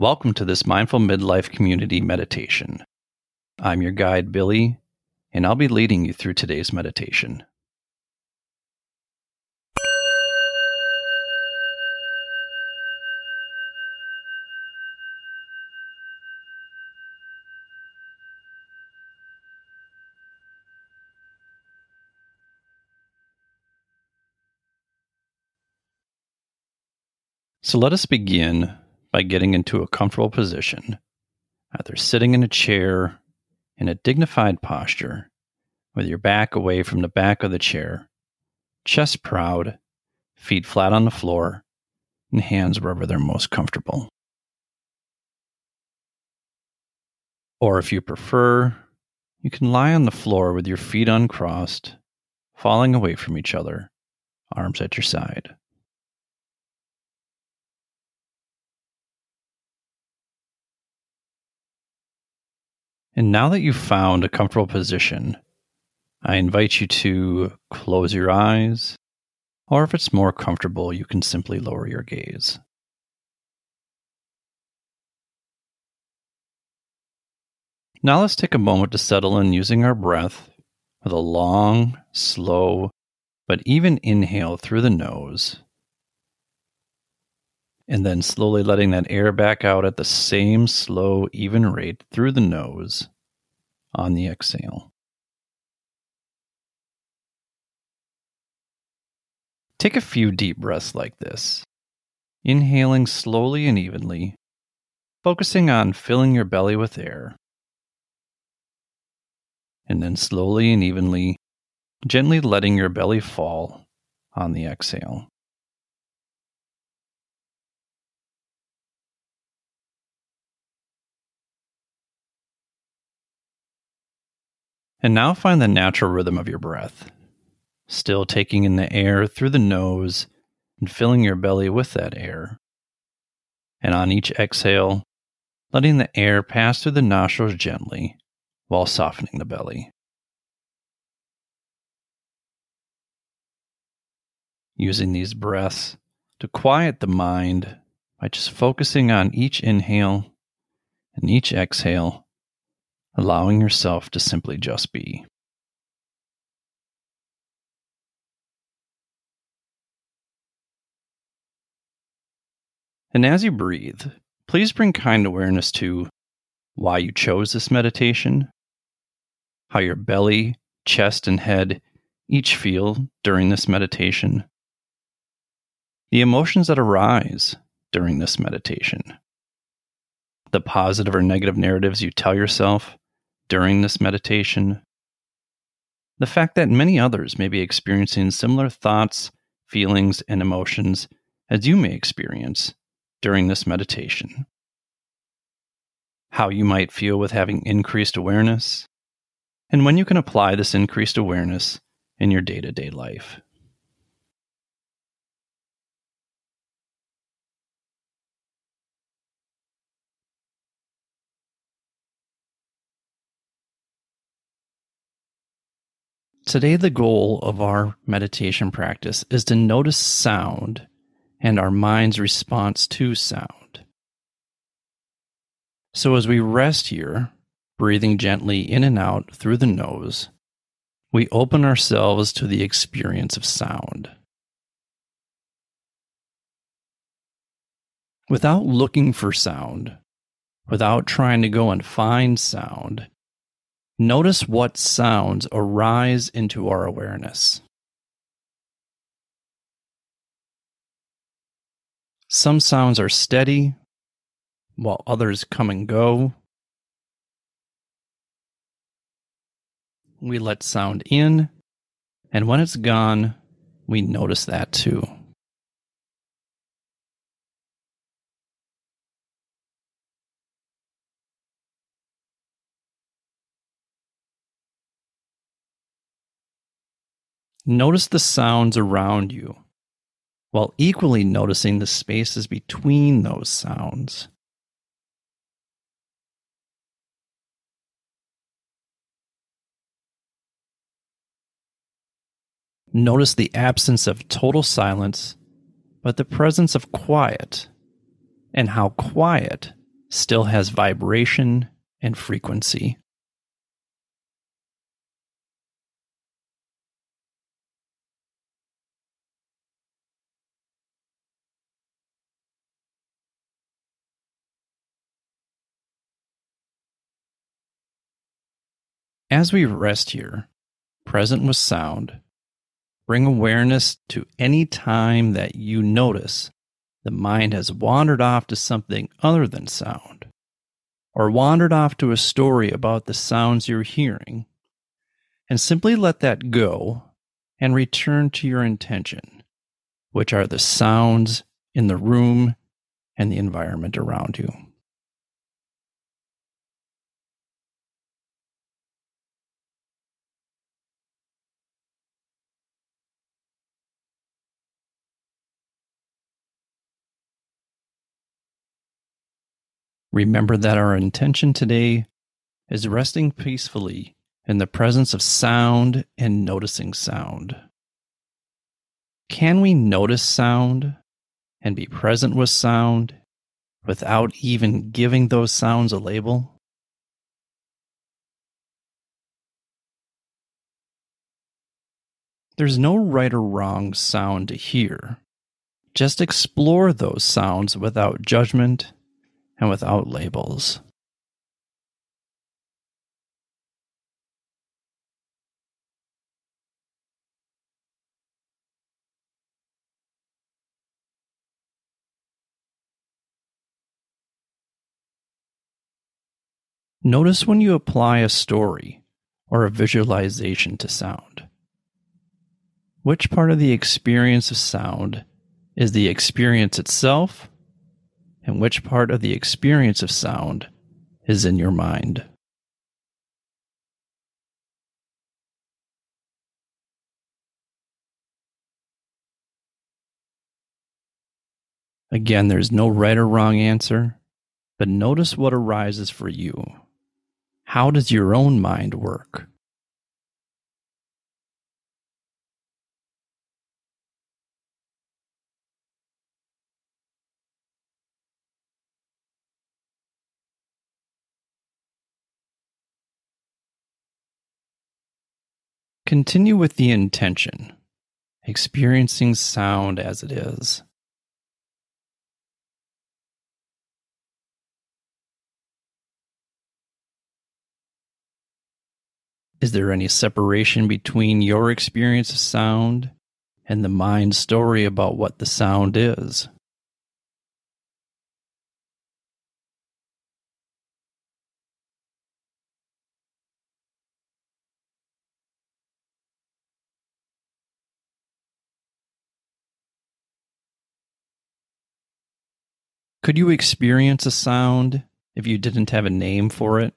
Welcome to this Mindful Midlife Community Meditation. I'm your guide, Billy, and I'll be leading you through today's meditation. So let us begin by getting into a comfortable position, either sitting in a chair in a dignified posture, with your back away from the back of the chair, chest proud, feet flat on the floor, and hands wherever they're most comfortable. Or if you prefer, you can lie on the floor with your feet uncrossed, falling away from each other, arms at your side. And now that you've found a comfortable position, I invite you to close your eyes, or if it's more comfortable, you can simply lower your gaze. Now let's take a moment to settle in using our breath with a long, slow, but even inhale through the nose. And then slowly letting that air back out at the same slow, even rate through the nose on the exhale. Take a few deep breaths like this, inhaling slowly and evenly, focusing on filling your belly with air. And then slowly and evenly, gently letting your belly fall on the exhale. And now find the natural rhythm of your breath, still taking in the air through the nose and filling your belly with that air. And on each exhale, letting the air pass through the nostrils gently while softening the belly. Using these breaths to quiet the mind by just focusing on each inhale and each exhale allowing yourself to simply just be. And as you breathe, please bring kind awareness to why you chose this meditation, how your belly, chest, and head each feel during this meditation, the emotions that arise during this meditation, the positive or negative narratives you tell yourself, during this meditation. The fact that many others may be experiencing similar thoughts, feelings, and emotions as you may experience during this meditation. How you might feel with having increased awareness, and when you can apply this increased awareness in your day to day life. Today, the goal of our meditation practice is to notice sound and our mind's response to sound. So, as we rest here, breathing gently in and out through the nose, we open ourselves to the experience of sound. Without looking for sound, without trying to go and find sound, Notice what sounds arise into our awareness. Some sounds are steady, while others come and go. We let sound in, and when it's gone, we notice that too. Notice the sounds around you, while equally noticing the spaces between those sounds. Notice the absence of total silence, but the presence of quiet, and how quiet still has vibration and frequency. As we rest here, present with sound, bring awareness to any time that you notice the mind has wandered off to something other than sound, or wandered off to a story about the sounds you're hearing, and simply let that go and return to your intention, which are the sounds in the room and the environment around you. Remember that our intention today is resting peacefully in the presence of sound and noticing sound. Can we notice sound and be present with sound without even giving those sounds a label? There's no right or wrong sound to hear. Just explore those sounds without judgment and without labels. Notice when you apply a story or a visualization to sound. Which part of the experience of sound is the experience itself and which part of the experience of sound is in your mind. Again, there's no right or wrong answer, but notice what arises for you. How does your own mind work? Continue with the intention, experiencing sound as it is. Is there any separation between your experience of sound and the mind's story about what the sound is? Could you experience a sound if you didn't have a name for it?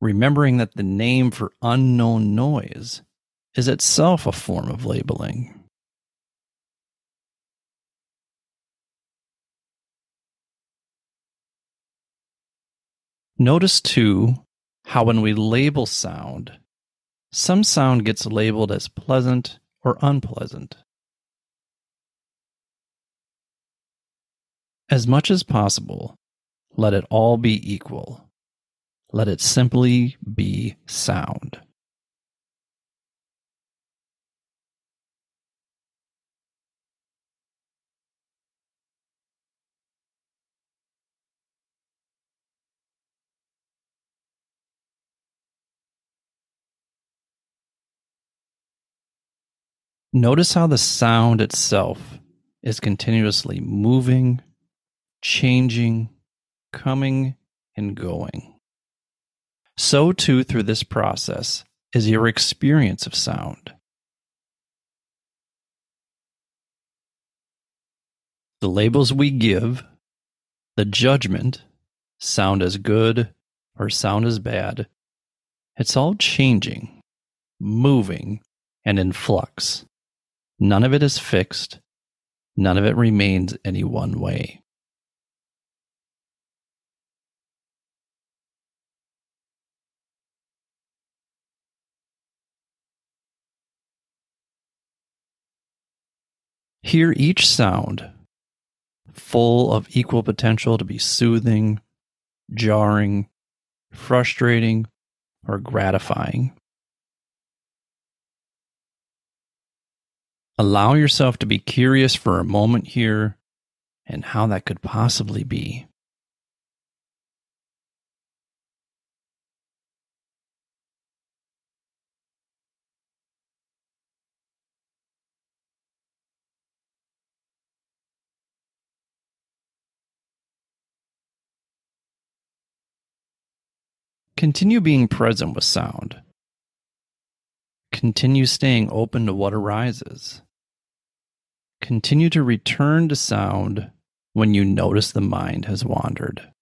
Remembering that the name for unknown noise is itself a form of labeling. Notice too how when we label sound, some sound gets labeled as pleasant or unpleasant. As much as possible, let it all be equal. Let it simply be sound. Notice how the sound itself is continuously moving changing, coming, and going. So, too, through this process is your experience of sound. The labels we give, the judgment, sound as good or sound as bad, it's all changing, moving, and in flux. None of it is fixed. None of it remains any one way. Hear each sound. full of equal potential to be soothing, jarring, frustrating, or gratifying. Allow yourself to be curious for a moment here and how that could possibly be. Continue being present with sound. Continue staying open to what arises. Continue to return to sound when you notice the mind has wandered.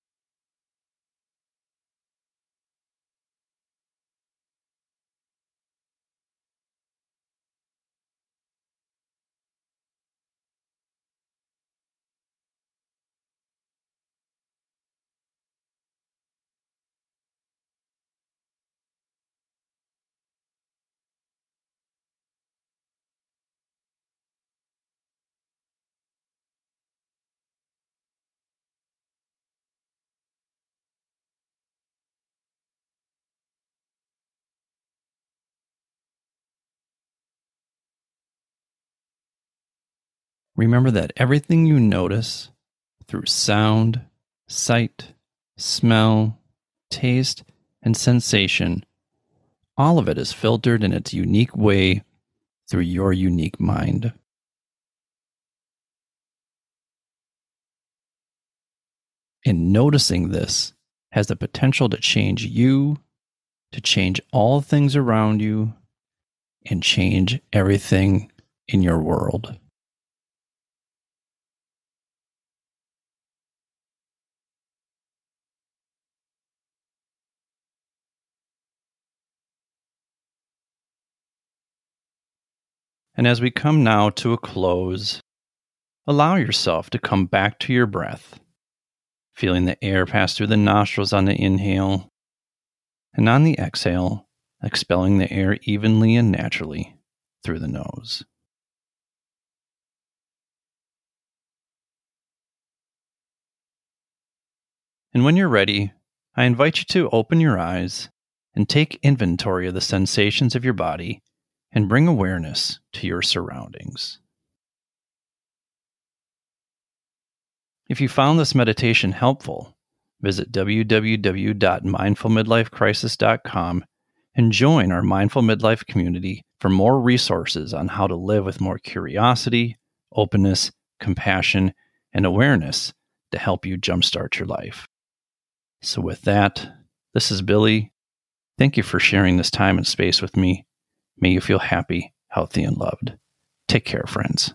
Remember that everything you notice through sound, sight, smell, taste, and sensation, all of it is filtered in its unique way through your unique mind. And noticing this has the potential to change you, to change all things around you, and change everything in your world. And as we come now to a close, allow yourself to come back to your breath, feeling the air pass through the nostrils on the inhale, and on the exhale, expelling the air evenly and naturally through the nose. And when you're ready, I invite you to open your eyes and take inventory of the sensations of your body and bring awareness to your surroundings. If you found this meditation helpful, visit www.mindfulmidlifecrisis.com and join our Mindful Midlife community for more resources on how to live with more curiosity, openness, compassion, and awareness to help you jumpstart your life. So, with that, this is Billy. Thank you for sharing this time and space with me. May you feel happy, healthy, and loved. Take care, friends.